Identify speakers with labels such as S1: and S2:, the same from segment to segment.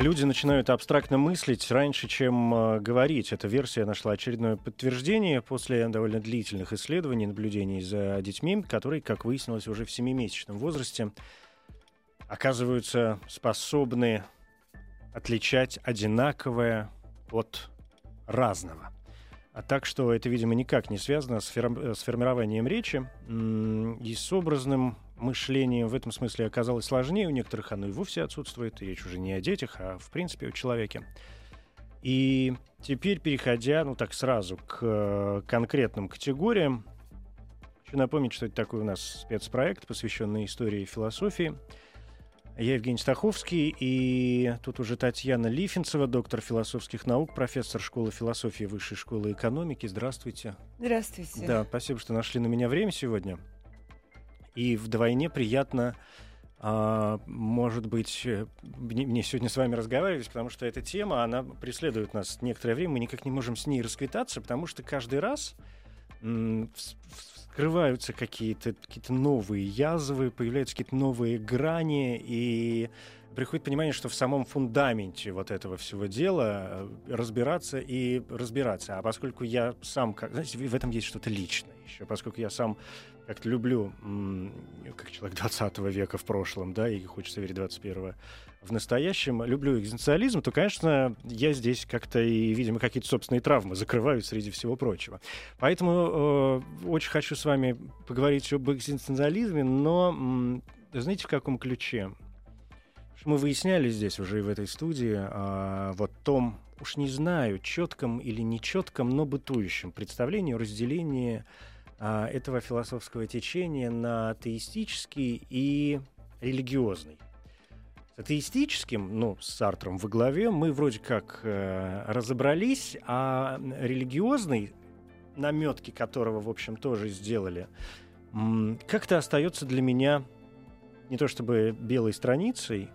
S1: Люди начинают абстрактно мыслить раньше, чем э, говорить. Эта версия нашла очередное подтверждение после довольно длительных исследований, наблюдений за детьми, которые, как выяснилось, уже в семимесячном возрасте оказываются способны отличать одинаковое от разного. А так что это, видимо, никак не связано с, фер... с формированием речи и с образным мышлением в этом смысле оказалось сложнее. У некоторых оно и вовсе отсутствует. Речь уже не о детях, а в принципе о человеке. И теперь, переходя, ну так сразу, к э, конкретным категориям, хочу напомнить, что это такой у нас спецпроект, посвященный истории и философии. Я Евгений Стаховский, и тут уже Татьяна Лифинцева, доктор философских наук, профессор школы философии Высшей школы экономики. Здравствуйте.
S2: Здравствуйте.
S1: Да, спасибо, что нашли на меня время сегодня. И вдвойне приятно, а, может быть, э, мне сегодня с вами разговаривать, потому что эта тема, она преследует нас некоторое время, мы никак не можем с ней расквитаться, потому что каждый раз вскрываются какие-то какие новые язвы, появляются какие-то новые грани, и приходит понимание, что в самом фундаменте вот этого всего дела э, разбираться и разбираться. А поскольку я сам, как, знаете, в этом есть что-то личное еще, поскольку я сам как-то люблю, как человек 20 века в прошлом, да, и хочется верить 21 в настоящем, люблю экзистенциализм, то, конечно, я здесь как-то и, видимо, какие-то собственные травмы закрываю среди всего прочего. Поэтому э, очень хочу с вами поговорить об экзистенциализме, но э, знаете, в каком ключе? Мы выясняли здесь уже и в этой студии э, вот том, уж не знаю, четком или нечетком, но бытующем представлении о разделении а, этого философского течения на атеистический и религиозный. С атеистическим, ну, с Сартром во главе, мы вроде как э, разобрались, а религиозный, наметки которого, в общем, тоже сделали, как-то остается для меня не то чтобы белой страницей,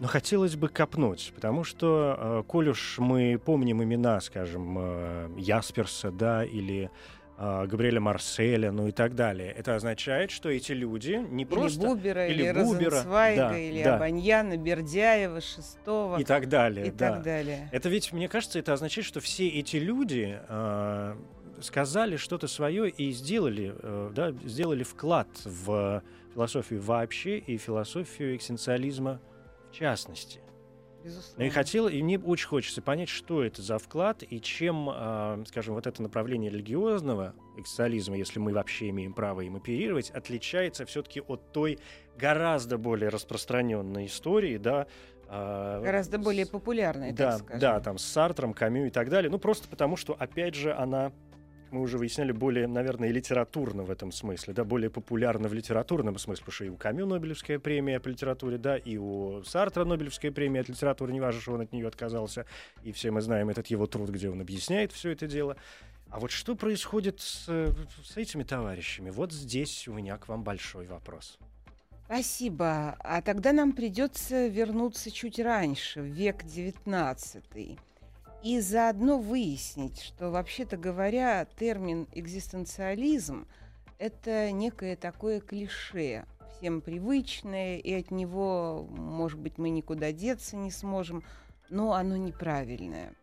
S1: но хотелось бы копнуть, потому что, э, коль уж мы помним имена, скажем, э, Ясперса, да, или Габриэля Марселя, ну и так далее. Это означает, что эти люди не просто...
S2: Или Бубера, или, или Бубера, да, или да. Абаньяна, Бердяева, Шестого.
S1: И так далее.
S2: И да. так далее.
S1: Это ведь, мне кажется, это означает, что все эти люди э, сказали что-то свое и сделали, э, да, сделали вклад в философию вообще и философию экзистенциализма в частности.
S2: Безусловно.
S1: Ну и хотел, и мне очень хочется понять, что это за вклад и чем, э, скажем, вот это направление религиозного экзистенциализма, если мы вообще имеем право им оперировать, отличается все-таки от той гораздо более распространенной истории, да,
S2: э, Гораздо более популярной,
S1: да,
S2: так скажем.
S1: Да, там с Сартром, Камю и так далее. Ну, просто потому, что, опять же, она мы уже выясняли, более, наверное, литературно в этом смысле, да, более популярно в литературном смысле, потому что и у Камю Нобелевская премия по литературе, да, и у Сартра Нобелевская премия от литературы, не важно, что он от нее отказался, и все мы знаем этот его труд, где он объясняет все это дело. А вот что происходит с, с этими товарищами? Вот здесь у меня к вам большой вопрос.
S2: Спасибо. А тогда нам придется вернуться чуть раньше, в век девятнадцатый и заодно выяснить, что, вообще-то говоря, термин экзистенциализм – это некое такое клише, всем привычное, и от него, может быть, мы никуда деться не сможем, но оно неправильное.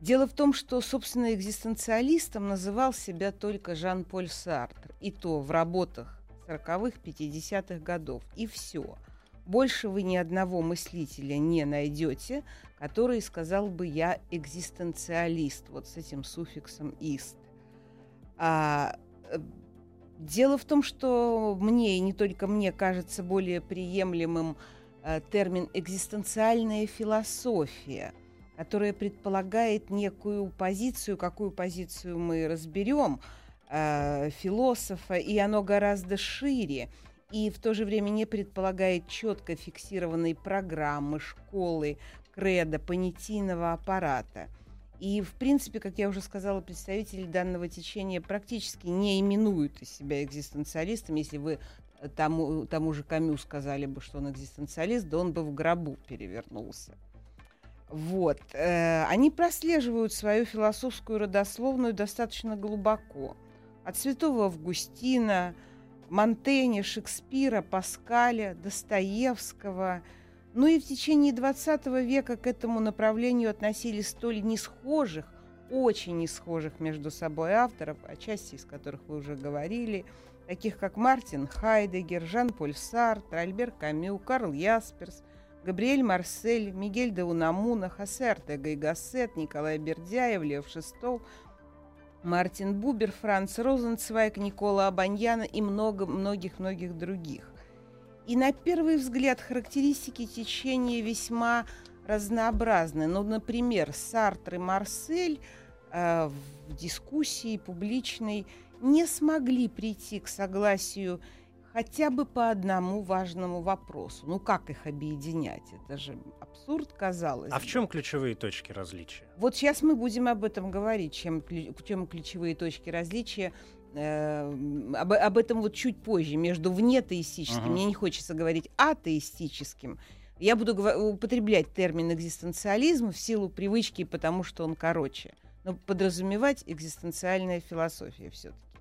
S2: Дело в том, что, собственно, экзистенциалистом называл себя только Жан-Поль Сартр, и то в работах 40-х, 50-х годов, и все – больше вы ни одного мыслителя не найдете, который сказал бы «я экзистенциалист», вот с этим суффиксом «ист». А, э, дело в том, что мне, и не только мне, кажется более приемлемым а, термин «экзистенциальная философия», которая предполагает некую позицию, какую позицию мы разберем, а, философа, и оно гораздо шире – и в то же время не предполагает четко фиксированной программы, школы, кредо, понятийного аппарата. И, в принципе, как я уже сказала, представители данного течения практически не именуют из себя экзистенциалистами. Если вы тому, тому же Камю сказали бы, что он экзистенциалист, да он бы в гробу перевернулся. Вот. Э, они прослеживают свою философскую родословную достаточно глубоко. От святого Августина, Монтэня, Шекспира, Паскаля, Достоевского. Ну и в течение XX века к этому направлению относились столь несхожих, очень несхожих между собой авторов, о части из которых вы уже говорили, таких как Мартин Хайдегер, Жан-Поль Сартр, Альбер Камю, Карл Ясперс – Габриэль Марсель, Мигель де Унамуна, Хосе Артега и Гассет, Николай Бердяев, Лев Шестов, Мартин Бубер, Франц Розенцвайк, Никола Абаньяна и много-многих-многих других. И на первый взгляд характеристики течения весьма разнообразны. Ну, например, Сартр и Марсель э, в дискуссии публичной не смогли прийти к согласию хотя бы по одному важному вопросу. Ну как их объединять? Это же абсурд, казалось.
S1: А в чем ключевые точки различия?
S2: Вот сейчас мы будем об этом говорить, чем, чем ключевые точки различия. Э, об, об этом вот чуть позже, между внетеистическим, uh-huh. мне не хочется говорить атеистическим. Я буду употреблять термин экзистенциализм в силу привычки, потому что он короче. Но подразумевать экзистенциальная философия все-таки.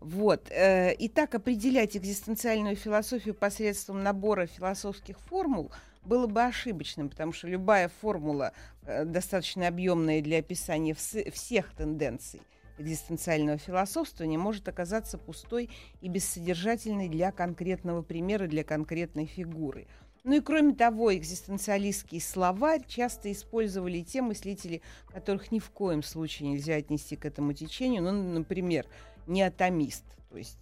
S2: Вот. Э, и так определять экзистенциальную философию посредством набора философских формул было бы ошибочным, потому что любая формула, э, достаточно объемная для описания всех тенденций экзистенциального философствования, может оказаться пустой и бессодержательной для конкретного примера, для конкретной фигуры. Ну и кроме того, экзистенциалистский словарь часто использовали те мыслители, которых ни в коем случае нельзя отнести к этому течению. Ну, например, неотомист, то есть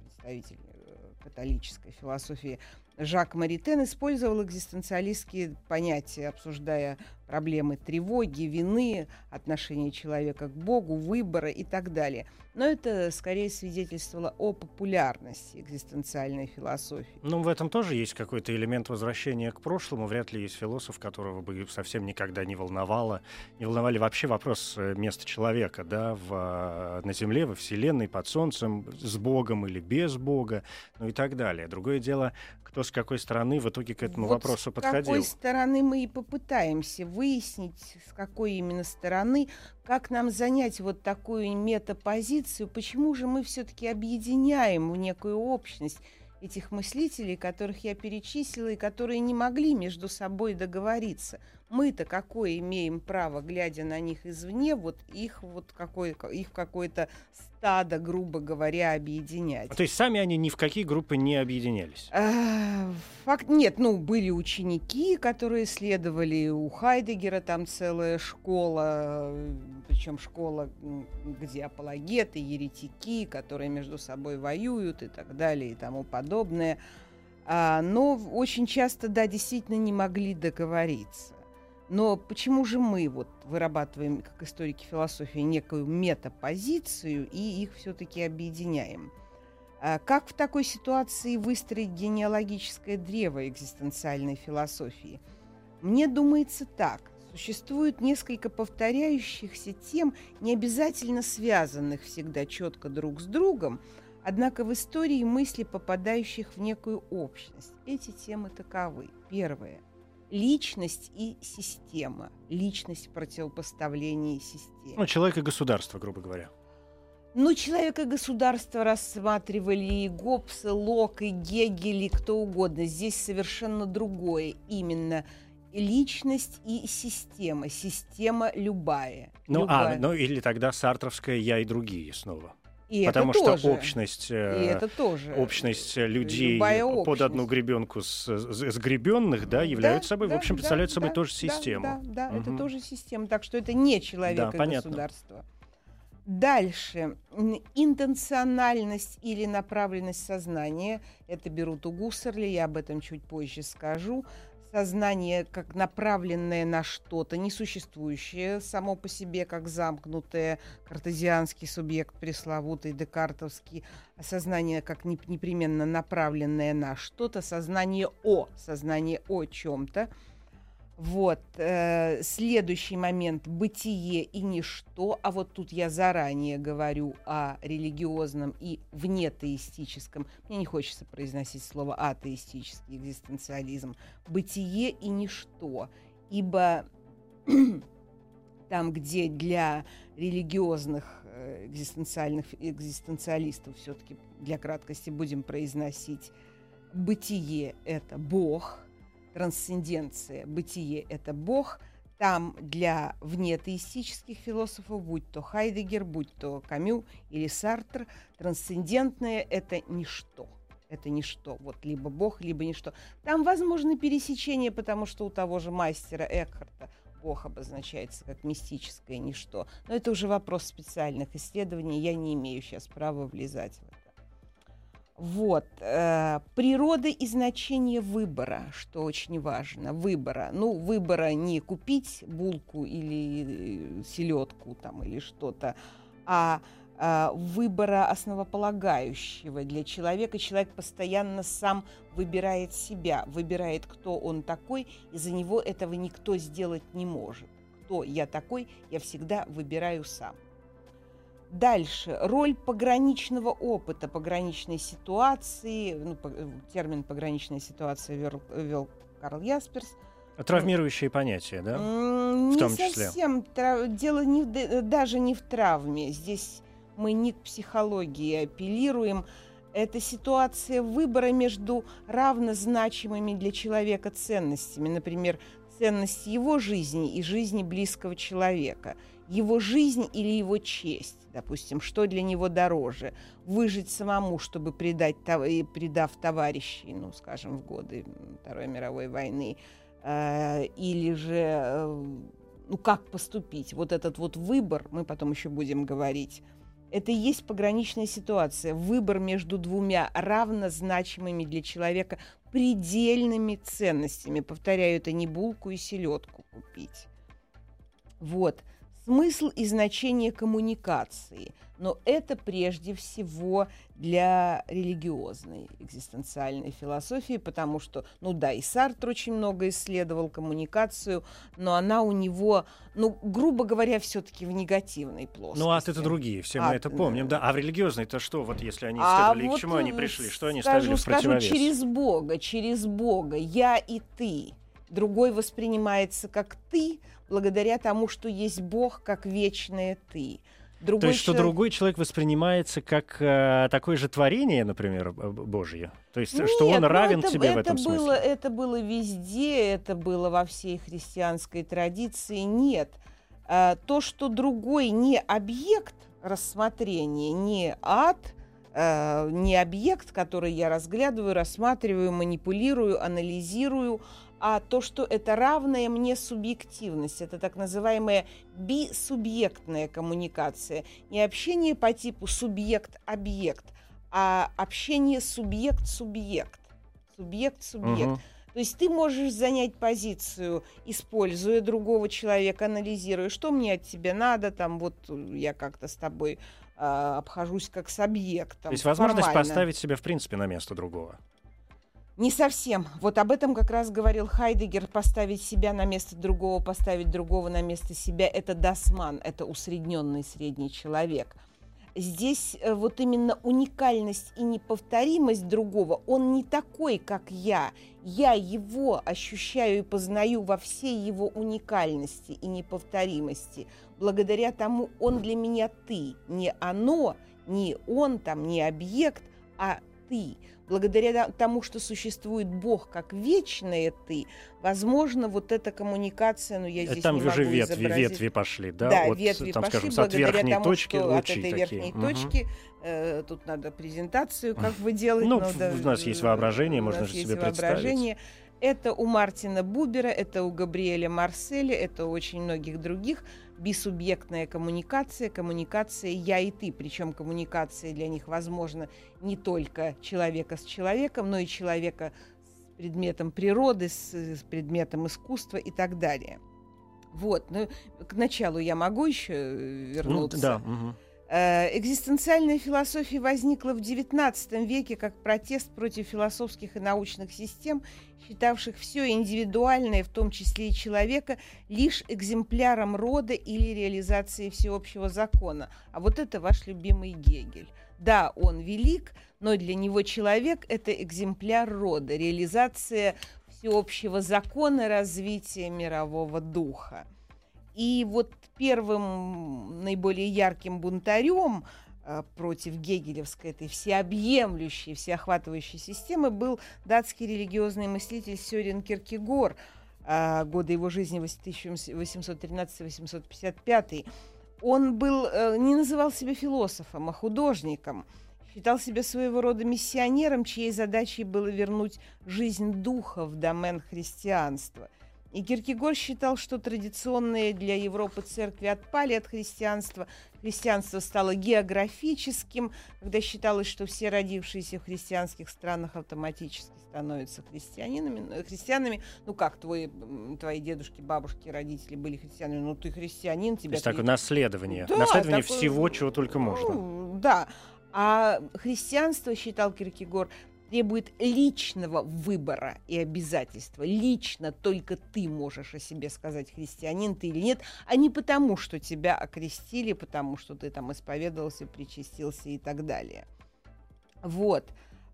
S2: представитель э, католической философии Жак Маритен использовал экзистенциалистские понятия, обсуждая проблемы тревоги, вины, отношения человека к Богу, выбора и так далее. Но это скорее свидетельствовало о популярности экзистенциальной философии.
S1: Ну, в этом тоже есть какой-то элемент возвращения к прошлому. Вряд ли есть философ, которого бы совсем никогда не волновало, не волновали вообще вопрос э, места человека, да, в, э, на Земле, во Вселенной, под Солнцем, с Богом или без Бога, ну и так далее. Другое дело, кто с какой стороны в итоге к этому
S2: вот
S1: вопросу
S2: с
S1: подходил.
S2: С какой стороны мы и попытаемся выяснить, с какой именно стороны, как нам занять вот такую метапозицию, почему же мы все-таки объединяем в некую общность этих мыслителей, которых я перечислила, и которые не могли между собой договориться. Мы-то какое имеем право, глядя на них извне, вот их вот какой, их какое-то стадо, грубо говоря, объединять.
S1: То есть сами они ни в какие группы не объединялись?
S2: А, факт нет, ну были ученики, которые следовали у Хайдегера, там целая школа, причем школа, где апологеты, еретики, которые между собой воюют и так далее и тому подобное. А, но очень часто, да, действительно не могли договориться. Но почему же мы вот вырабатываем, как историки философии, некую метапозицию и их все-таки объединяем? А как в такой ситуации выстроить генеалогическое древо экзистенциальной философии? Мне думается так. Существует несколько повторяющихся тем, не обязательно связанных всегда четко друг с другом, однако в истории мысли, попадающих в некую общность. Эти темы таковы. Первое – личность и система. Личность в противопоставлении системе.
S1: Ну, человек и государство, грубо говоря.
S2: Ну, человек и государство рассматривали и Гоббс, и Лок, и Гегель, и кто угодно. Здесь совершенно другое. Именно личность и система. Система любая.
S1: Ну, а,
S2: любая.
S1: а, ну или тогда Сартровская «Я и другие» снова.
S2: И
S1: Потому
S2: это
S1: что
S2: тоже.
S1: общность,
S2: и
S1: э,
S2: это тоже.
S1: общность людей
S2: Любая
S1: под
S2: общность.
S1: одну гребенку с, с, сгребенных, да, являются собой,
S2: да,
S1: в общем,
S2: да,
S1: представляют собой
S2: да,
S1: тоже
S2: да,
S1: систему.
S2: Да, да,
S1: Мгм.
S2: это тоже система. Так что это не человек
S1: Да,
S2: и
S1: понятно.
S2: государство. Дальше. Интенциональность или направленность сознания. Это берут у Гуссерли, я об этом чуть позже скажу. Сознание как направленное на что-то, несуществующее само по себе, как замкнутое, картезианский субъект пресловутый, декартовский, а сознание как неп- непременно направленное на что-то, сознание о, сознание о чем-то. Вот. Э, следующий момент – бытие и ничто. А вот тут я заранее говорю о религиозном и внетеистическом. Мне не хочется произносить слово атеистический экзистенциализм. Бытие и ничто. Ибо там, где для религиозных э, экзистенциальных экзистенциалистов все-таки для краткости будем произносить бытие – это Бог – трансценденция, бытие – это Бог. Там для внетеистических философов, будь то Хайдегер, будь то Камю или Сартр, трансцендентное – это ничто. Это ничто. Вот либо Бог, либо ничто. Там возможны пересечения, потому что у того же мастера Экхарта Бог обозначается как мистическое ничто. Но это уже вопрос специальных исследований. Я не имею сейчас права влезать в это. Вот. Э, природа и значение выбора, что очень важно. Выбора. Ну, выбора не купить булку или э, селедку там, или что-то, а э, выбора основополагающего для человека. Человек постоянно сам выбирает себя, выбирает, кто он такой, и за него этого никто сделать не может. Кто я такой, я всегда выбираю сам. Дальше. Роль пограничного опыта, пограничной ситуации. Ну, по, термин пограничная ситуация вел, вел Карл Ясперс.
S1: Травмирующие понятия, да?
S2: В не том числе. совсем. Трав... Дело не, даже не в травме. Здесь мы не к психологии апеллируем. Это ситуация выбора между равнозначимыми для человека ценностями. Например, ценность его жизни и жизни близкого человека – его жизнь или его честь, допустим, что для него дороже, выжить самому, чтобы предать, предав товарищей, ну, скажем, в годы Второй мировой войны, э, или же, э, ну, как поступить, вот этот вот выбор, мы потом еще будем говорить, это и есть пограничная ситуация, выбор между двумя равнозначимыми для человека предельными ценностями. Повторяю, это не булку и селедку купить. Вот смысл и значение коммуникации, но это прежде всего для религиозной экзистенциальной философии, потому что, ну да, и Сартр очень много исследовал коммуникацию, но она у него, ну, грубо говоря, все-таки в негативной плоскости.
S1: Ну, ад это другие, все а, мы это помним, да. А в религиозной-то что, вот если они а исследовали, а вот, к чему они пришли, что они скажу,
S2: ставили в противовес? Скажу, через Бога, через Бога, я и ты. Другой воспринимается как ты, благодаря тому, что есть Бог как вечное ты.
S1: Другой То есть, человек... что другой человек воспринимается как э, такое же творение, например, Божье? То есть, Нет, что он ну равен это, тебе
S2: это
S1: в этом
S2: было,
S1: смысле?
S2: Это было везде, это было во всей христианской традиции. Нет. А, то, что другой не объект рассмотрения, не ад, а, не объект, который я разглядываю, рассматриваю, манипулирую, анализирую, а то, что это равная мне субъективность, это так называемая бисубъектная коммуникация. Не общение по типу субъект-объект, а общение субъект-субъект. Субъект-субъект. Угу. То есть ты можешь занять позицию, используя другого человека, анализируя, что мне от тебя надо, там вот я как-то с тобой э, обхожусь как с объектом. То
S1: есть возможность формально. поставить себя в принципе на место другого.
S2: Не совсем. Вот об этом как раз говорил Хайдегер. Поставить себя на место другого, поставить другого на место себя – это дасман, это усредненный средний человек. Здесь э, вот именно уникальность и неповторимость другого, он не такой, как я. Я его ощущаю и познаю во всей его уникальности и неповторимости. Благодаря тому он для меня ты, не оно, не он там, не объект, а ты благодаря тому, что существует Бог как вечное ты, возможно, вот эта коммуникация, ну я здесь
S1: там
S2: не
S1: уже
S2: могу
S1: ветви,
S2: изобразить.
S1: ветви пошли, да?
S2: Да, вот, ветви там, пошли,
S1: скажем, благодаря от тому, точки
S2: что от этой верхней
S1: такие.
S2: точки, э, тут надо презентацию как бы делать.
S1: Ну,
S2: но,
S1: да, у нас есть воображение, можно же себе представить.
S2: Это у Мартина Бубера, это у Габриэля Марселя, это у очень многих других бисубъектная коммуникация, коммуникация «я и ты». Причем коммуникация для них возможна не только человека с человеком, но и человека с предметом природы, с, с предметом искусства и так далее. Вот, ну, к началу я могу еще э, вернуться.
S1: Ну, да. Угу.
S2: Э, экзистенциальная философия возникла в XIX веке как протест против философских и научных систем, считавших все индивидуальное, в том числе и человека, лишь экземпляром рода или реализацией всеобщего закона. А вот это ваш любимый Гегель. Да, он велик, но для него человек – это экземпляр рода, реализация всеобщего закона развития мирового духа. И вот первым наиболее ярким бунтарем э, против гегелевской этой всеобъемлющей, всеохватывающей системы был датский религиозный мыслитель Сёрен Киркегор, э, годы его жизни 1813-855. Он был, э, не называл себя философом, а художником – считал себя своего рода миссионером, чьей задачей было вернуть жизнь духа в домен христианства. И Киркегор считал, что традиционные для Европы церкви отпали от христианства. Христианство стало географическим, когда считалось, что все родившиеся в христианских странах автоматически становятся христианинами, э, христианами. Ну как, твои, твои дедушки, бабушки, родители были христианами, ну ты христианин, тебя... То
S1: есть такое наследование. Да, наследование такое, всего, чего только можно.
S2: Ну, да. А христианство, считал Киркегор, требует личного выбора и обязательства. Лично только ты можешь о себе сказать, христианин ты или нет, а не потому, что тебя окрестили, потому что ты там исповедовался, причастился и так далее. Вот.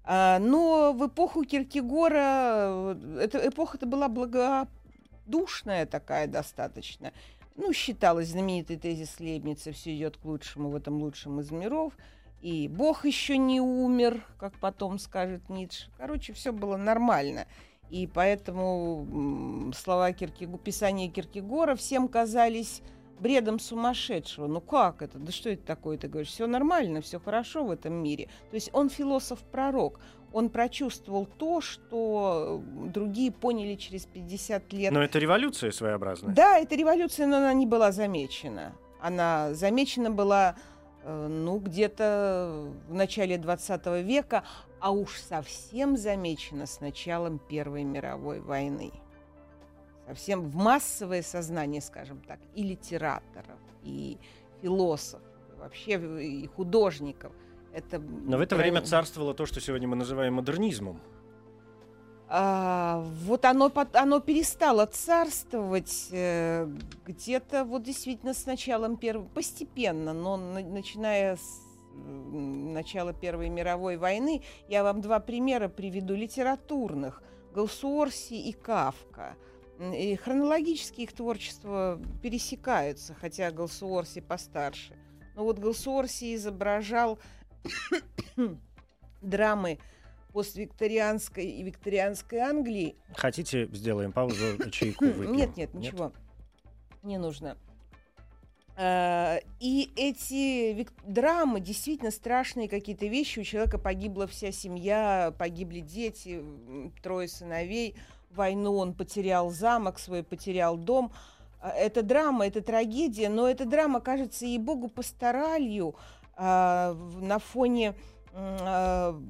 S2: А, но в эпоху Киркегора, эта эпоха-то была благодушная такая достаточно. Ну, считалось знаменитый тезис Лейбница «все идет к лучшему в этом лучшем из миров», и Бог еще не умер, как потом скажет Ницше. Короче, все было нормально. И поэтому слова Киркего, писания Киркегора всем казались бредом сумасшедшего. Ну как это? Да что это такое? Ты говоришь, все нормально, все хорошо в этом мире. То есть он философ-пророк. Он прочувствовал то, что другие поняли через 50 лет.
S1: Но это революция своеобразная.
S2: Да, это революция, но она не была замечена. Она замечена была ну, где-то в начале 20 века, а уж совсем замечено с началом Первой мировой войны. Совсем в массовое сознание, скажем так, и литераторов, и философов, вообще и художников.
S1: Это Но в это время царствовало то, что сегодня мы называем модернизмом.
S2: А, вот оно, оно перестало царствовать э, где-то вот действительно с началом первой, постепенно, но на, начиная с начала Первой мировой войны, я вам два примера приведу литературных. Галсуорси и Кавка. И хронологически их творчество пересекаются, хотя Галсуорси постарше. Но вот Галсуорси изображал драмы поствикторианской и викторианской Англии.
S1: Хотите, сделаем паузу, чайку выпьем?
S2: Нет, нет, ничего. Не нужно. А, и эти драмы действительно страшные какие-то вещи. У человека погибла вся семья, погибли дети, трое сыновей. В войну он потерял замок свой, потерял дом. А, это драма, это трагедия, но эта драма кажется, ей-богу, пасторалью а, на фоне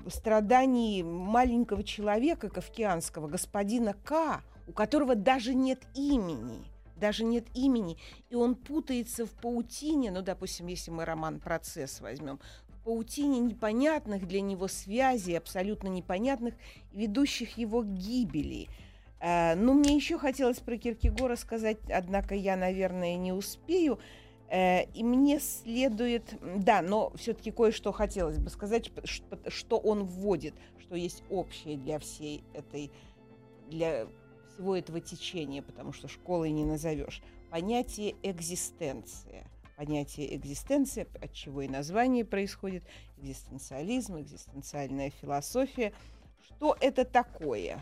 S2: страданий маленького человека кавкианского, господина К, у которого даже нет имени, даже нет имени, и он путается в паутине, ну, допустим, если мы роман «Процесс» возьмем, в паутине непонятных для него связей, абсолютно непонятных, ведущих его к гибели. Э, ну, мне еще хотелось про Киркегора сказать, однако я, наверное, не успею. Э, и мне следует, да, но все-таки кое-что хотелось бы сказать, что он вводит, что есть общее для всей этой, для всего этого течения, потому что школой не назовешь. Понятие экзистенция. Понятие экзистенция, от чего и название происходит, экзистенциализм, экзистенциальная философия. Что это такое?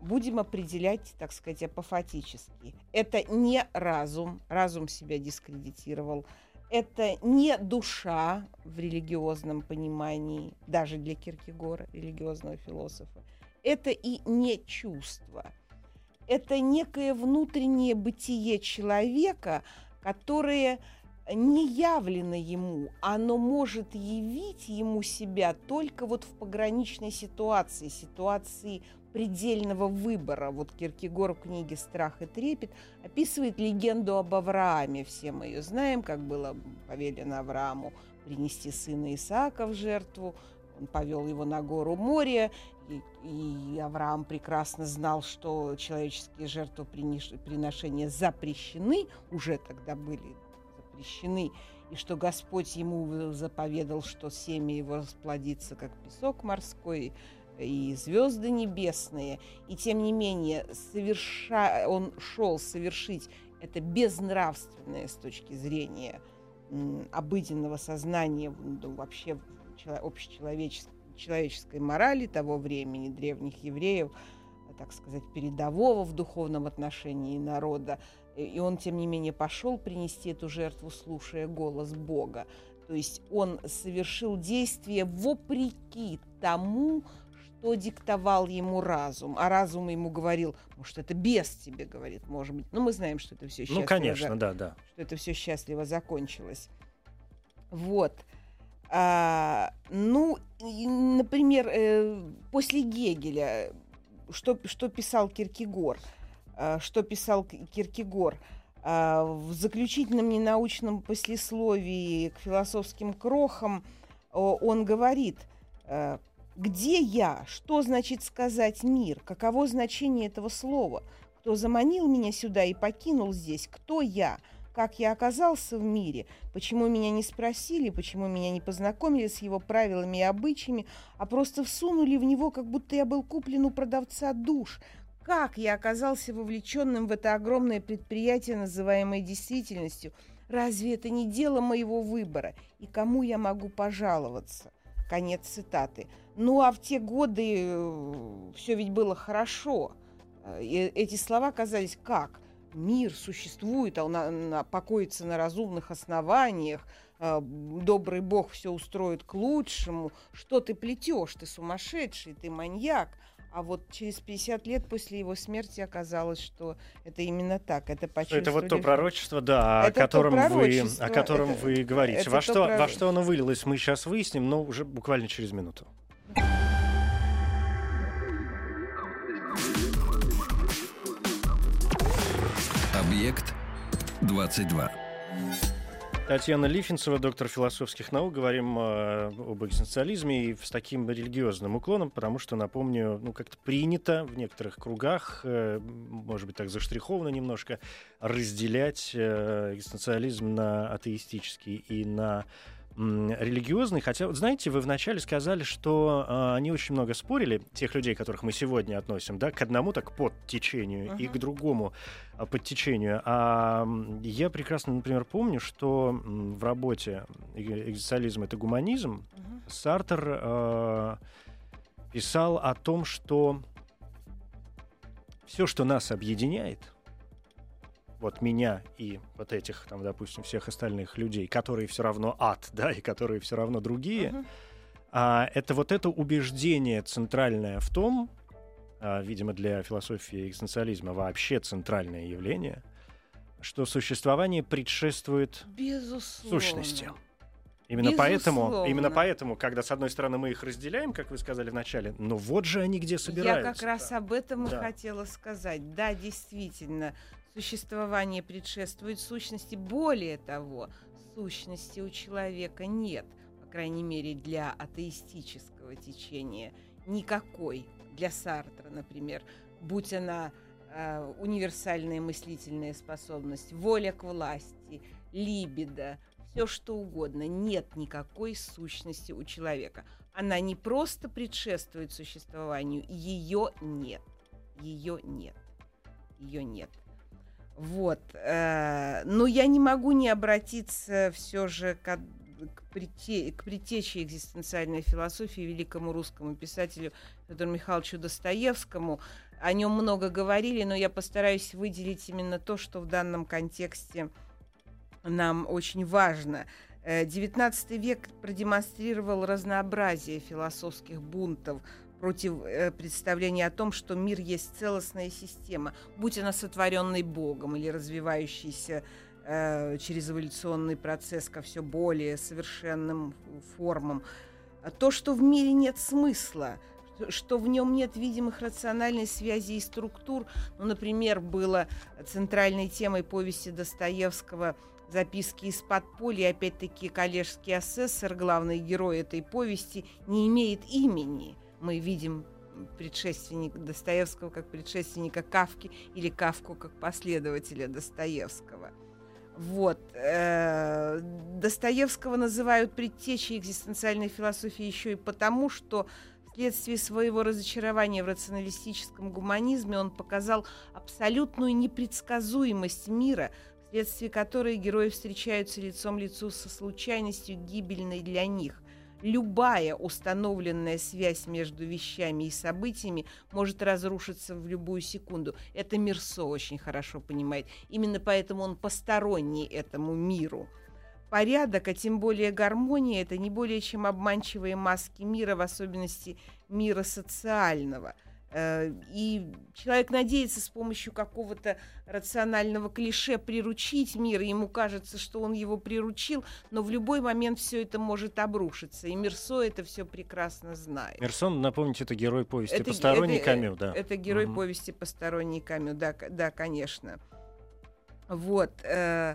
S2: Будем определять, так сказать, апофатически. Это не разум, разум себя дискредитировал. Это не душа в религиозном понимании, даже для Киркегора, религиозного философа. Это и не чувство. Это некое внутреннее бытие человека, которое не явлено ему, оно может явить ему себя только вот в пограничной ситуации, ситуации предельного выбора. Вот Киркегор в книге «Страх и трепет» описывает легенду об Аврааме. Все мы ее знаем, как было повелено Аврааму принести сына Исаака в жертву. Он повел его на гору Море, и, и Авраам прекрасно знал, что человеческие жертвоприношения запрещены, уже тогда были запрещены, и что Господь ему заповедал, что семя его расплодится, как песок морской, и звезды небесные, и тем не менее соверша... он шел совершить это безнравственное с точки зрения обыденного сознания, ну, вообще общечеловеческой человеческой морали того времени, древних евреев, так сказать, передового в духовном отношении народа. И он, тем не менее, пошел принести эту жертву, слушая голос Бога. То есть он совершил действие вопреки тому, что диктовал ему разум. А разум ему говорил, может, это без тебе говорит, может быть. Ну, мы знаем, что это все счастливо.
S1: Ну, конечно, за... да, да.
S2: Что это все счастливо закончилось. Вот. А, ну, например, э, после Гегеля, что, что писал Киркегор? А, что писал Киркегор? А, в заключительном ненаучном послесловии к философским крохам он говорит, э, где я? Что значит сказать мир? Каково значение этого слова? Кто заманил меня сюда и покинул здесь? Кто я? Как я оказался в мире? Почему меня не спросили? Почему меня не познакомили с его правилами и обычаями, а просто всунули в него, как будто я был куплен у продавца душ? Как я оказался вовлеченным в это огромное предприятие, называемое действительностью? Разве это не дело моего выбора? И кому я могу пожаловаться? Конец цитаты. Ну а в те годы э, все ведь было хорошо. Э, и эти слова казались как? Мир существует, а он на, на, покоится на разумных основаниях, э, добрый Бог все устроит к лучшему. Что ты плетешь? Ты сумасшедший, ты маньяк. А вот через 50 лет после его смерти оказалось, что это именно так. Это
S1: почувствовали... Это вот то пророчество, да, о котором, вы, о котором это, вы говорите. Это во, что, прор... во что оно вылилось, мы сейчас выясним, но уже буквально через минуту.
S3: Объект 22.
S1: Татьяна Лифинцева, доктор философских наук. Говорим э, об экзистенциализме и с таким религиозным уклоном, потому что, напомню, ну, как-то принято в некоторых кругах, э, может быть, так заштриховано немножко, разделять э, экзистенциализм на атеистический и на религиозный, хотя, вот знаете, вы вначале сказали, что э, они очень много спорили, тех людей, которых мы сегодня относим, да, к одному так под течению uh-huh. и к другому э, под течению. А я прекрасно, например, помню, что в работе «Экзистенциализм — это гуманизм» uh-huh. Сартер э, писал о том, что все, что нас объединяет — вот меня и вот этих, там, допустим, всех остальных людей, которые все равно ад, да, и которые все равно другие, uh-huh. а, это вот это убеждение центральное в том, а, видимо, для философии экзистенциализма вообще центральное явление, что существование предшествует
S2: Безусловно.
S1: сущности. Именно поэтому, именно поэтому, когда с одной стороны мы их разделяем, как вы сказали вначале, но вот же они где собираются.
S2: Я как раз об этом да. и хотела сказать. Да, действительно, Существование предшествует сущности. Более того, сущности у человека нет, по крайней мере, для атеистического течения. Никакой. Для Сартра, например, будь она э, универсальная мыслительная способность, воля к власти, либидо, все что угодно. Нет никакой сущности у человека. Она не просто предшествует существованию, ее нет. Ее нет. Ее нет. Вот. Э, но я не могу не обратиться все же к, к, прите, к притече экзистенциальной философии великому русскому писателю Федору Михайловичу Достоевскому. О нем много говорили, но я постараюсь выделить именно то, что в данном контексте нам очень важно. XIX э, век продемонстрировал разнообразие философских бунтов, против э, представления о том, что мир есть целостная система, будь она сотворенной Богом или развивающейся э, через эволюционный процесс ко все более совершенным формам. То, что в мире нет смысла, что в нем нет видимых рациональной связи и структур. Ну, например, было центральной темой повести Достоевского записки из подполья, опять-таки коллежский асессор, главный герой этой повести, не имеет имени. Мы видим предшественник Достоевского как предшественника Кавки или Кавку как последователя Достоевского. Вот. Э, Достоевского называют предтечей экзистенциальной философии еще и потому, что вследствие своего разочарования в рационалистическом гуманизме он показал абсолютную непредсказуемость мира, вследствие которой герои встречаются лицом лицу со случайностью, гибельной для них. Любая установленная связь между вещами и событиями может разрушиться в любую секунду. Это Мирсо очень хорошо понимает. Именно поэтому он посторонний этому миру. Порядок, а тем более гармония, это не более чем обманчивые маски мира, в особенности мира социального – и человек надеется с помощью какого-то рационального клише приручить мир, ему кажется, что он его приручил, но в любой момент все это может обрушиться. И Мерсо это все прекрасно знает.
S1: Мерсон, напомните, это герой повести это, «Посторонний это,
S2: Камю»,
S1: да?
S2: Это герой угу. повести «Посторонний Камю», да, да, конечно. Вот. Э,
S1: Э,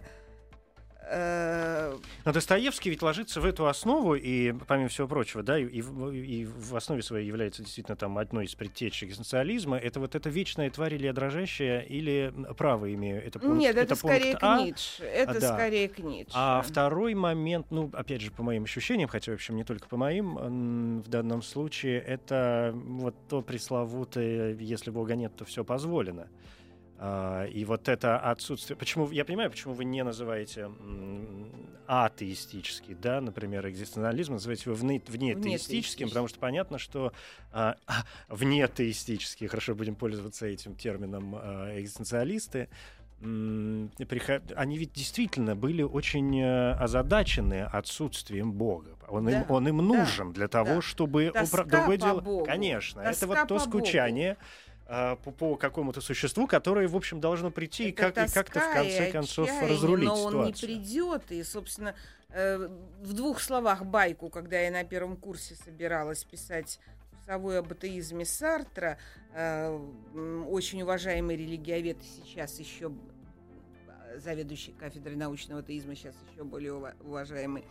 S1: Но Достоевский ведь ложится в эту основу, и, помимо всего прочего, да, и, и, в основе своей является действительно там одной из предтеч экзистенциализма. Это вот эта вечная тварь или дрожащая, или право имею? Это
S2: пункт, Нет, это, это скорее к а? Ницше. Это да. скорее к Ницше.
S1: А второй момент, ну, опять же, по моим ощущениям, хотя, в общем, не только по моим, в данном случае, это вот то пресловутое «если Бога нет, то все позволено». А, и вот это отсутствие... Почему, я понимаю, почему вы не называете атеистический, да, например, экзистенциализм, называете его вне, внетеистическим, потому что понятно, что а, а, внетеистические, хорошо будем пользоваться этим термином а, экзистенциалисты, они ведь действительно были очень э, озадачены отсутствием Бога. Он, да, им, он им нужен да, для того, да. чтобы...
S2: Тоска Другое дело, Богу.
S1: конечно, Тоска это вот то скучание, Богу по, по какому-то существу, которое, в общем, должно прийти Это и, как, и как-то в конце концов разрулить но
S2: ситуацию. он не придет, и, собственно, э, в двух словах байку, когда я на первом курсе собиралась писать курсовой об атеизме Сартра, э, очень уважаемый религиовед сейчас еще заведующий кафедрой научного атеизма, сейчас еще более уважаемый,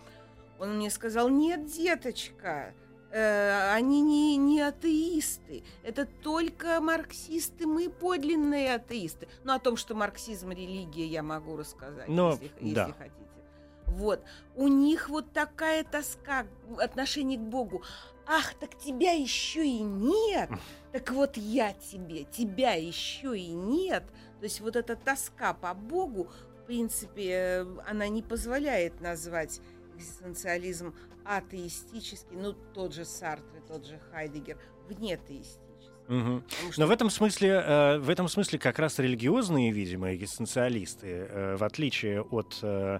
S2: он мне сказал, нет, деточка, они не, не атеисты. Это только марксисты, мы подлинные атеисты. Но о том, что марксизм религия, я могу рассказать, Но, если, да. если хотите. Вот. У них вот такая тоска отношение к Богу. Ах, так тебя еще и нет. Так вот я тебе, тебя еще и нет. То есть вот эта тоска по Богу, в принципе, э, она не позволяет назвать экзистенциализм атеистический, ну, тот же Сартр, тот же Хайдегер, вне теистический.
S1: Угу. Что... Но в этом смысле, э, в этом смысле как раз религиозные, видимо, экзистенциалисты, э, в отличие от э,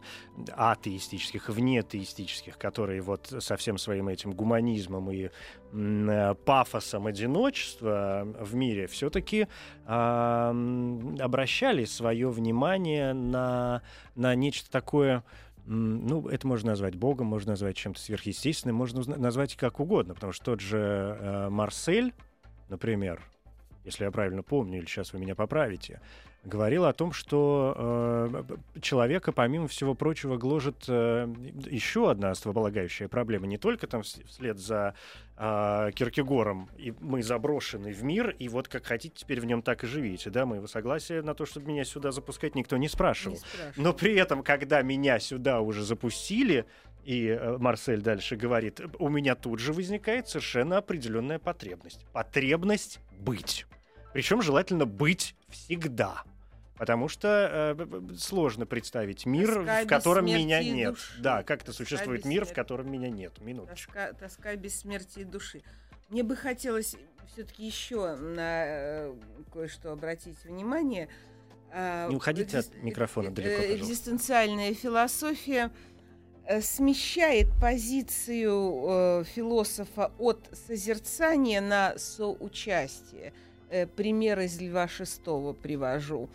S1: атеистических, внетеистических, которые вот со всем своим этим гуманизмом и э, пафосом одиночества в мире, все-таки обращали свое внимание на, на нечто такое ну, это можно назвать Богом, можно назвать чем-то сверхъестественным, можно назвать как угодно, потому что тот же э, Марсель, например, если я правильно помню, или сейчас вы меня поправите, говорил о том, что э, человека, помимо всего прочего, гложет э, еще одна основополагающая проблема. Не только там вслед за э, Киркегором и мы заброшены в мир, и вот как хотите, теперь в нем так и живите. Да, моего согласия на то, чтобы меня сюда запускать, никто не спрашивал. не спрашивал. Но при этом, когда меня сюда уже запустили, и э, Марсель дальше говорит, у меня тут же возникает совершенно определенная потребность. Потребность быть. Причем желательно быть всегда. Потому что э, сложно представить мир, тоска в котором меня нет. Души. Да, как это существует мир, в котором меня нет. Минуточку.
S2: Тоска, тоска бессмертия души. Мне бы хотелось все-таки еще на э, кое-что обратить внимание.
S1: Э, Не уходите Экзист... от микрофона далеко, пожалуйста.
S2: Экзистенциальная философия э, смещает позицию э, философа от созерцания на соучастие. Э, пример из Льва Шестого привожу.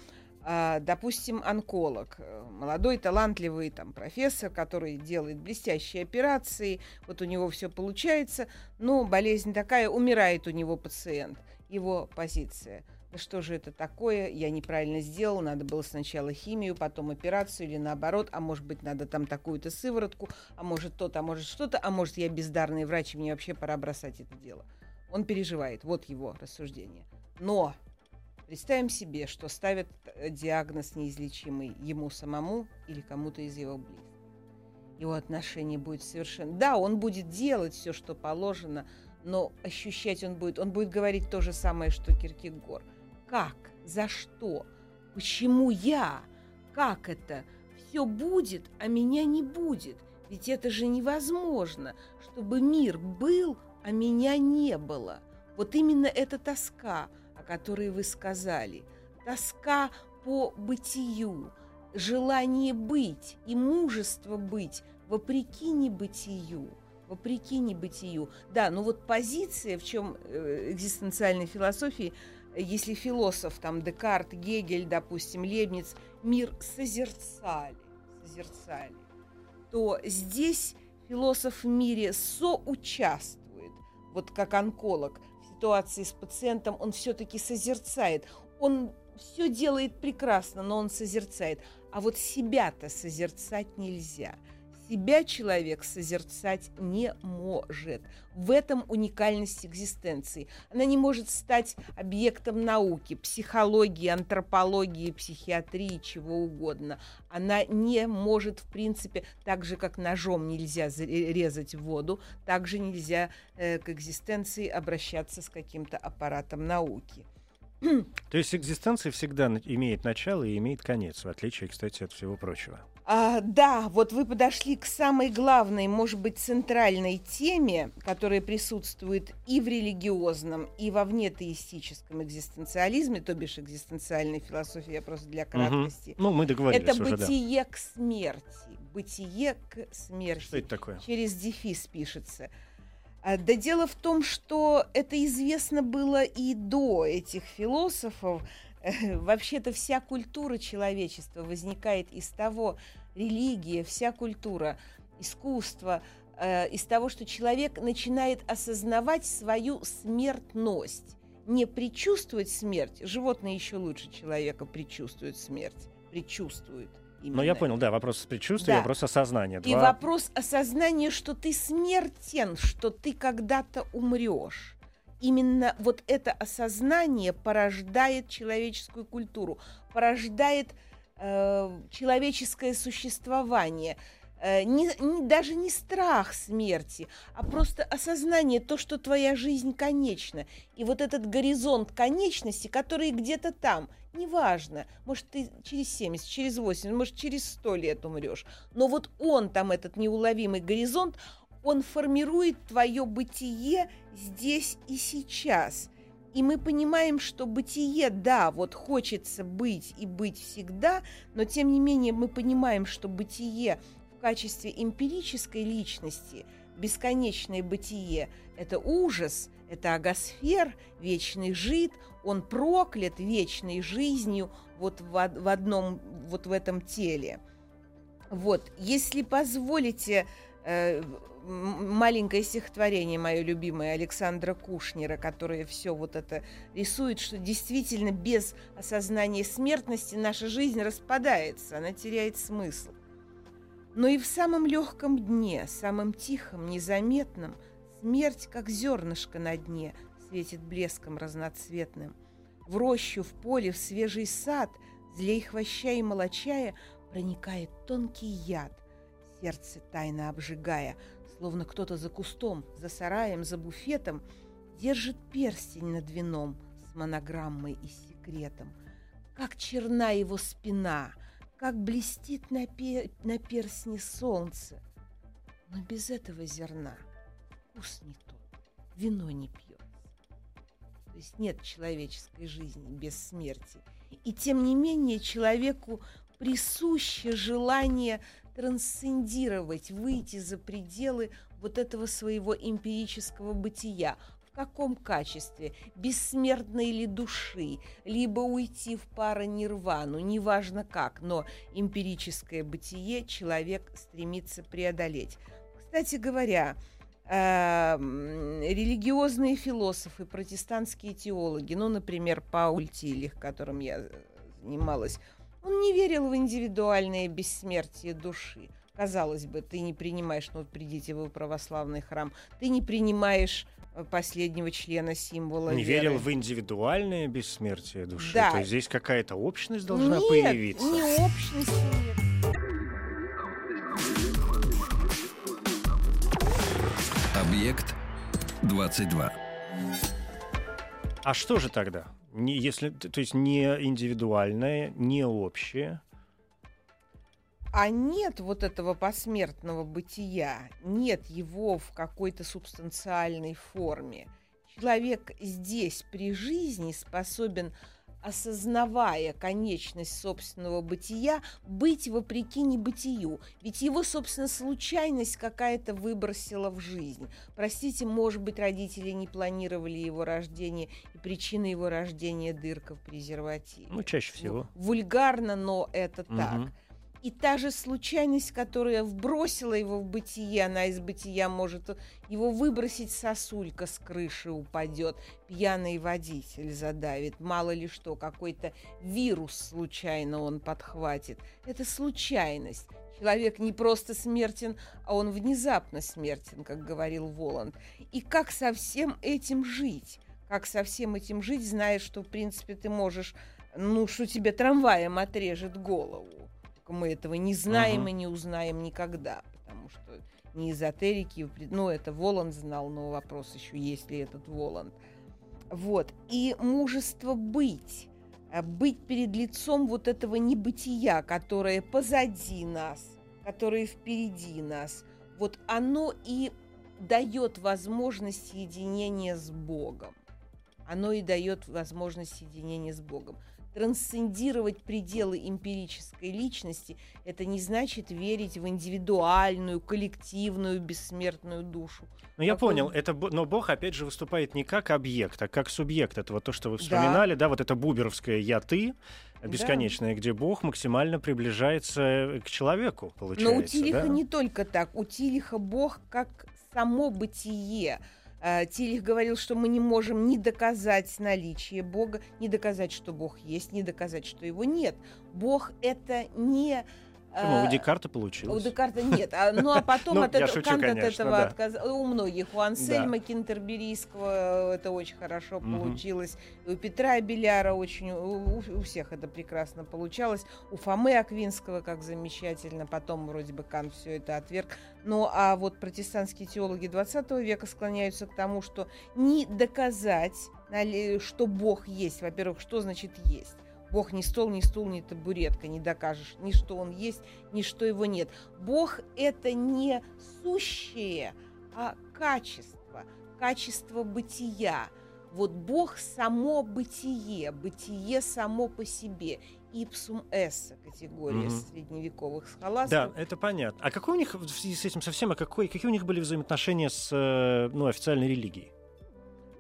S2: А, допустим, онколог, э, молодой, талантливый там, профессор, который делает блестящие операции, вот у него все получается, но болезнь такая, умирает у него пациент, его позиция. Да что же это такое, я неправильно сделал, надо было сначала химию, потом операцию или наоборот, а может быть надо там такую-то сыворотку, а может то-то, а может что-то, а может я бездарный врач, и мне вообще пора бросать это дело. Он переживает, вот его рассуждение. Но Представим себе, что ставят э, диагноз неизлечимый ему самому или кому-то из его близких. Его отношение будет совершенно... Да, он будет делать все, что положено, но ощущать он будет... Он будет говорить то же самое, что Киркегор. Как? За что? Почему я? Как это? Все будет, а меня не будет. Ведь это же невозможно, чтобы мир был, а меня не было. Вот именно эта тоска – которые вы сказали. Тоска по бытию, желание быть и мужество быть вопреки небытию. Вопреки небытию. Да, но вот позиция, в чем э, экзистенциальной философии, если философ, там, Декарт, Гегель, допустим, Лебниц, мир созерцали, созерцали, то здесь философ в мире соучаствует, вот как онколог, ситуации с пациентом он все-таки созерцает. Он все делает прекрасно, но он созерцает. А вот себя-то созерцать нельзя. Себя человек созерцать не может. В этом уникальность экзистенции. Она не может стать объектом науки, психологии, антропологии, психиатрии, чего угодно. Она не может, в принципе, так же, как ножом нельзя резать воду, так же нельзя э, к экзистенции обращаться с каким-то аппаратом науки.
S1: То есть экзистенция всегда имеет начало и имеет конец, в отличие, кстати, от всего прочего.
S2: А, да, вот вы подошли к самой главной, может быть, центральной теме, которая присутствует и в религиозном, и во внетеистическом экзистенциализме, то бишь экзистенциальной философии, я просто для краткости.
S1: Угу. Ну, мы договорились
S2: Это
S1: уже,
S2: бытие да. к смерти. Бытие к смерти.
S1: Что это такое?
S2: Через дефис пишется. А, да дело в том, что это известно было и до этих философов, Вообще-то вся культура человечества возникает из того, религия, вся культура, искусство, э, из того, что человек начинает осознавать свою смертность. Не предчувствовать смерть, животные еще лучше человека предчувствуют смерть, предчувствуют.
S1: Ну, я понял, да, вопрос предчувствия, да. вопрос осознания.
S2: Два... И вопрос осознания, что ты смертен, что ты когда-то умрешь именно вот это осознание порождает человеческую культуру, порождает э, человеческое существование. Э, не, не, даже не страх смерти, а просто осознание то, что твоя жизнь конечна. И вот этот горизонт конечности, который где-то там, неважно, может, ты через 70, через 80, может, через 100 лет умрешь, но вот он там, этот неуловимый горизонт, он формирует твое бытие здесь и сейчас. И мы понимаем, что бытие, да, вот хочется быть и быть всегда, но тем не менее мы понимаем, что бытие в качестве эмпирической личности, бесконечное бытие, это ужас, это агосфер, вечный жид, он проклят вечной жизнью вот в, в одном, вот в этом теле. Вот, если позволите, э, маленькое стихотворение мое любимое Александра Кушнера, которое все вот это рисует, что действительно без осознания смертности наша жизнь распадается, она теряет смысл. Но и в самом легком дне, самом тихом, незаметном, смерть, как зернышко на дне, светит блеском разноцветным. В рощу, в поле, в свежий сад, злей хвоща и молочая, проникает тонкий яд, сердце тайно обжигая — словно кто-то за кустом, за сараем, за буфетом, держит перстень над вином с монограммой и секретом. Как черна его спина, как блестит на, пе на перстне солнце. Но без этого зерна вкус не тот, вино не пьет. То есть нет человеческой жизни без смерти. И тем не менее человеку присуще желание трансцендировать, выйти за пределы вот этого своего эмпирического бытия, в каком качестве? Бессмертной ли души? Либо уйти в паранирвану, неважно как, но эмпирическое бытие человек стремится преодолеть. Кстати говоря, э, религиозные философы, протестантские теологи, ну, например, Пауль Тилих, которым я э, занималась, он не верил в индивидуальное бессмертие души. Казалось бы, ты не принимаешь, ну вот придите вы в православный храм, ты не принимаешь э, последнего члена символа
S1: Не
S2: веры.
S1: верил в индивидуальное бессмертие души.
S2: Да.
S1: То есть здесь какая-то общность должна
S2: нет,
S1: появиться.
S2: не общности нет.
S3: Объект 22.
S1: А что же тогда? Не, если, то есть не индивидуальное, не общее.
S2: А нет вот этого посмертного бытия, нет его в какой-то субстанциальной форме. Человек здесь при жизни способен, осознавая конечность собственного бытия, быть вопреки небытию. Ведь его, собственно, случайность какая-то выбросила в жизнь. Простите, может быть, родители не планировали его рождение, и причина его рождения дырка в презервативе.
S1: Ну, чаще всего.
S2: Вульгарно, но это так. И та же случайность, которая вбросила его в бытие, она из бытия может его выбросить, сосулька с крыши упадет, пьяный водитель задавит, мало ли что, какой-то вирус случайно он подхватит. Это случайность. Человек не просто смертен, а он внезапно смертен, как говорил Воланд. И как со всем этим жить? Как со всем этим жить, зная, что, в принципе, ты можешь, ну, что тебе трамваем отрежет голову? Только мы этого не знаем
S1: Мгм.
S2: и не узнаем никогда, потому что не эзотерики, ну, это Воланд знал, но вопрос еще, есть ли этот Воланд. Вот. И мужество быть, э, быть перед лицом вот этого небытия, которое позади нас, которое впереди нас, вот оно и дает возможность единения с Богом. Оно и дает возможность единения с Богом. Трансцендировать пределы эмпирической личности – это не значит верить в индивидуальную, коллективную, бессмертную душу.
S1: Ну, я
S2: Какой-
S1: понял, это, но Бог, опять же, выступает не как объект, а как субъект. Это вот то, что вы вспоминали, да, вот это буберовское «я-ты», бесконечное, где Бог максимально приближается к человеку, получается,
S2: Но у Тилиха
S1: да?
S2: не только так. У Тилиха Бог как само бытие. Э, Тилих говорил, что мы не можем ни доказать наличие Бога, ни доказать, что Бог есть, ни доказать, что его нет. Бог это не...
S1: Почему?
S2: э,
S1: У Декарта
S2: У
S1: получилось.
S2: Декарта нет. А, ну а потом
S1: Ну,
S2: от этого, Кант от этого
S1: да.
S2: отказал. У многих. У Ансельма Кентерберийского это очень хорошо получилось. У Петра Беляра очень... У, у- у всех это прекрасно получалось. У Фомы Аквинского как замечательно. Потом вроде бы Кант все это отверг. Ну а вот протестантские теологи 20 века склоняются к тому, что не доказать, что Бог есть. Во-первых, что значит есть? Бог ни стол, ни стул, ни табуретка, не докажешь ни что он есть, ни что его нет. Бог это не сущее, а качество, качество бытия. Вот Бог само бытие, бытие само по себе. Ипсум эссе категория
S1: Мгм.
S2: средневековых
S1: Да,
S2: схоластов.
S1: это понятно. А какой у них, в связи с этим совсем, а какой, какие у них были взаимоотношения с э, ну, официальной религией?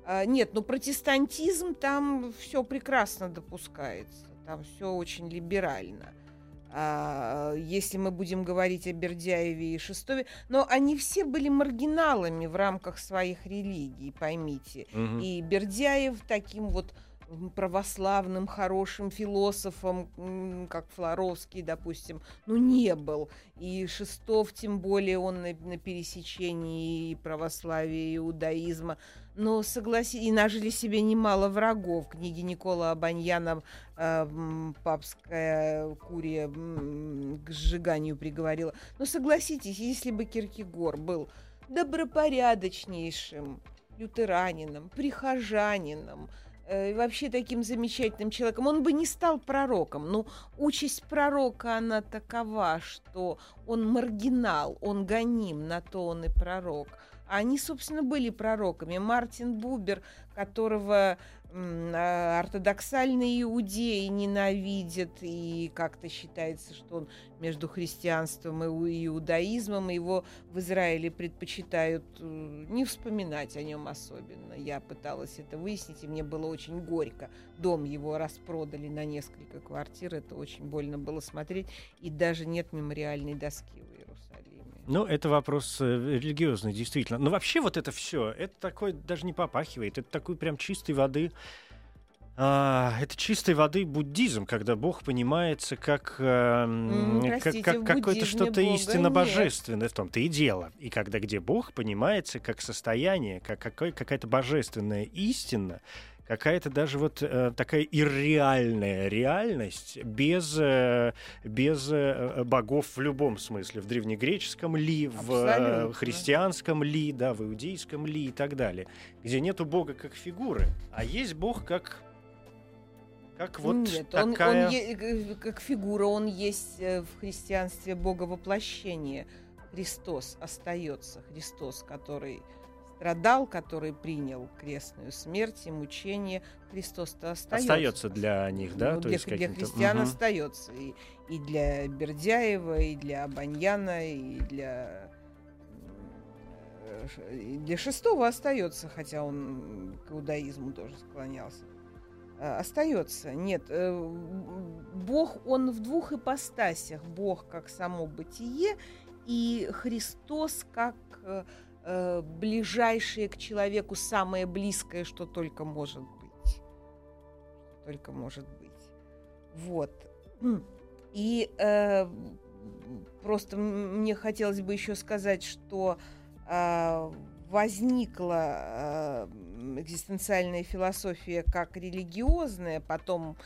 S2: А, нет, ну протестантизм там все прекрасно допускается, там все очень либерально. А, если мы будем говорить о Бердяеве и Шестове, но они все были маргиналами в рамках своих религий, поймите.
S1: Мгм.
S2: И Бердяев таким вот православным, хорошим философом, как Флоровский, допустим, ну, не был. И Шестов, тем более, он на, на пересечении и православия, и иудаизма. Но согласи, и нажили себе немало врагов. Книги Никола Абаньяна э, «Папская курия» к сжиганию приговорила. Но согласитесь, если бы Киркегор был добропорядочнейшим лютеранином, прихожанином, э, вообще таким замечательным человеком, он бы не стал пророком. Ну, участь пророка, она такова, что он маргинал, он гоним, на то он и пророк. Они, собственно, были пророками. Мартин Бубер, которого а, ортодоксальные иудеи ненавидят, и как-то считается, что он между христианством и иудаизмом, его в Израиле предпочитают э, не вспоминать о нем особенно. Я пыталась это выяснить, и мне было очень горько. Дом его распродали на несколько квартир, это очень больно было смотреть, и даже нет мемориальной доски.
S1: Ну, это вопрос э, религиозный, действительно. Но вообще вот это все, это такой даже не попахивает, это такой прям чистой воды а, это чистой воды буддизм, когда Бог понимается как, э, как, как какое-то что-то истинно божественное в том-то и дело. И когда где Бог понимается как состояние, как какой, какая-то божественная истина, какая-то даже вот э, такая ирреальная реальность без, э, без э, богов в любом смысле. В древнегреческом ли, в э, христианском ли, да, в иудейском ли и так далее. Где нету бога как фигуры, а есть бог как как вот
S2: Нет,
S1: такая...
S2: он, он е- как фигура, он есть э, в христианстве Бога воплощение. Христос остается, Христос, который страдал, который принял крестную смерть и мучение, Христос-то остается.
S1: Остается для них, да?
S2: Ну, для, для христиан угу. остается. И, и для Бердяева, и для Абаньяна, и для э, и для шестого остается, хотя он к иудаизму тоже склонялся. Э, остается. Нет, э, Бог, он в двух ипостасях. Бог как само бытие и Христос как э, ближайшее к человеку, самое близкое, что только может быть. Только может быть. Вот. И э, просто мне хотелось бы еще сказать, что э, возникла экзистенциальная философия как религиозная, потом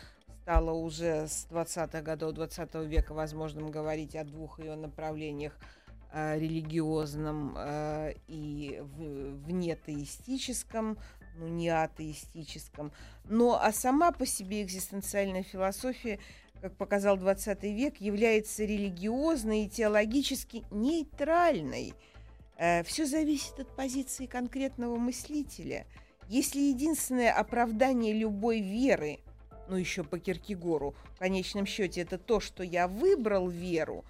S2: стало уже с 20-х годов 20 века возможным говорить о двух ее направлениях э, религиозном э, и внетеистическом, ну не атеистическом. Но а сама по себе экзистенциальная философия, как показал 20 век, является религиозной и теологически нейтральной. Э, Все зависит от позиции конкретного мыслителя – если единственное оправдание любой веры, ну еще по Киркегору, в конечном счете это то, что я выбрал веру,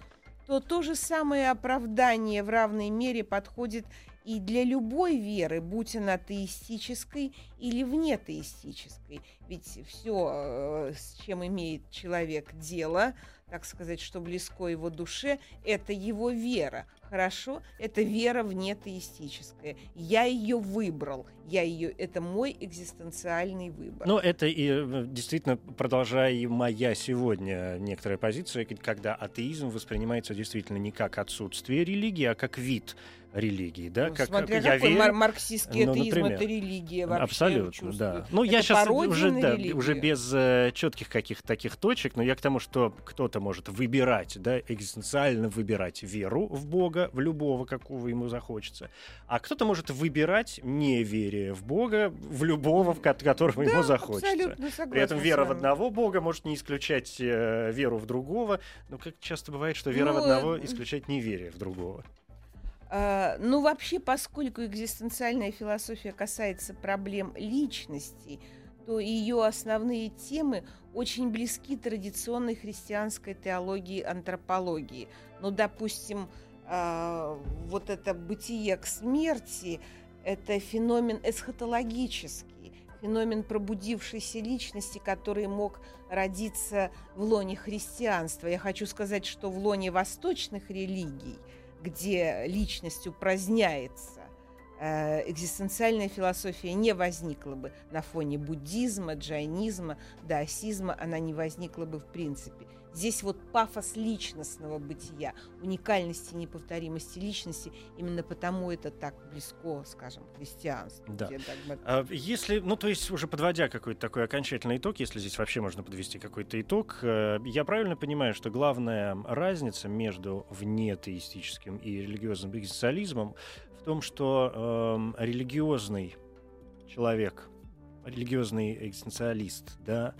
S2: то то же самое оправдание в равной мере подходит и для любой веры, будь она теистической или внетеистической. Ведь все, э, с чем имеет человек дело, так сказать, что близко его душе, это его вера. Хорошо, это вера вне теистическая. Я ее выбрал. Я ее, это мой экзистенциальный выбор.
S1: Но это и э, действительно, продолжая и моя сегодня некоторая позиция, когда атеизм воспринимается действительно не как отсутствие религии, а как вид религии, да?
S2: Ну, как, смотря я какой верю, марксистский ну, атеизм, например, это религия вообще.
S1: Абсолютно, да. Ну, я сейчас уже, да, уже без э, четких каких-то таких точек, но я к тому, что кто-то может выбирать, да, экзистенциально выбирать веру в Бога, в любого, какого ему захочется, а кто-то может выбирать неверие в Бога, в любого, в которого да, ему захочется. При этом вера в одного Бога может не исключать э, веру в другого, но как часто бывает, что вера ну, в одного э, исключает неверие в другого.
S2: Uh, ну, вообще, поскольку экзистенциальная философия касается проблем личности, то ее основные темы очень близки традиционной христианской теологии антропологии. Ну, допустим, uh, вот это бытие к смерти – это феномен эсхатологический, феномен пробудившейся личности, который мог родиться в лоне христианства. Я хочу сказать, что в лоне восточных религий – где личность упраздняется, э, экзистенциальная философия не возникла бы на фоне буддизма, джайнизма, даосизма, она не возникла бы в принципе. Здесь вот пафос личностного бытия, уникальности, неповторимости личности, именно потому это так близко, скажем, христианству.
S1: Да. А если, ну то есть уже подводя какой-то такой окончательный итог, если здесь вообще можно подвести какой-то итог, э, я правильно понимаю, что главная разница между внетеистическим и религиозным экзистенциализмом в том, что э, религиозный человек, религиозный экзистенциалист, да,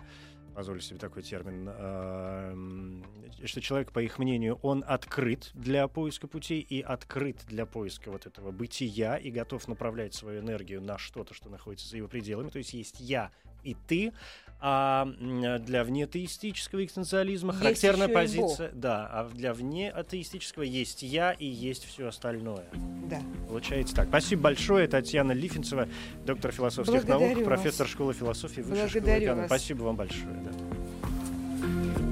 S1: позволю себе такой термин, эм, что человек, по их мнению, он открыт для поиска путей и открыт для поиска вот этого бытия и готов направлять свою энергию на что-то, что находится за его пределами. То есть есть я и ты, а для внеатеистического экзистенциализма характерная позиция, да, а для внеатеистического есть я и есть все остальное.
S2: Да.
S1: Получается так. Спасибо большое, Татьяна Лифинцева, доктор философских
S2: Благодарю
S1: наук, профессор вас. школы философии Высшей
S2: Благодарю
S1: школы
S2: вас.
S1: Спасибо вам большое. Да.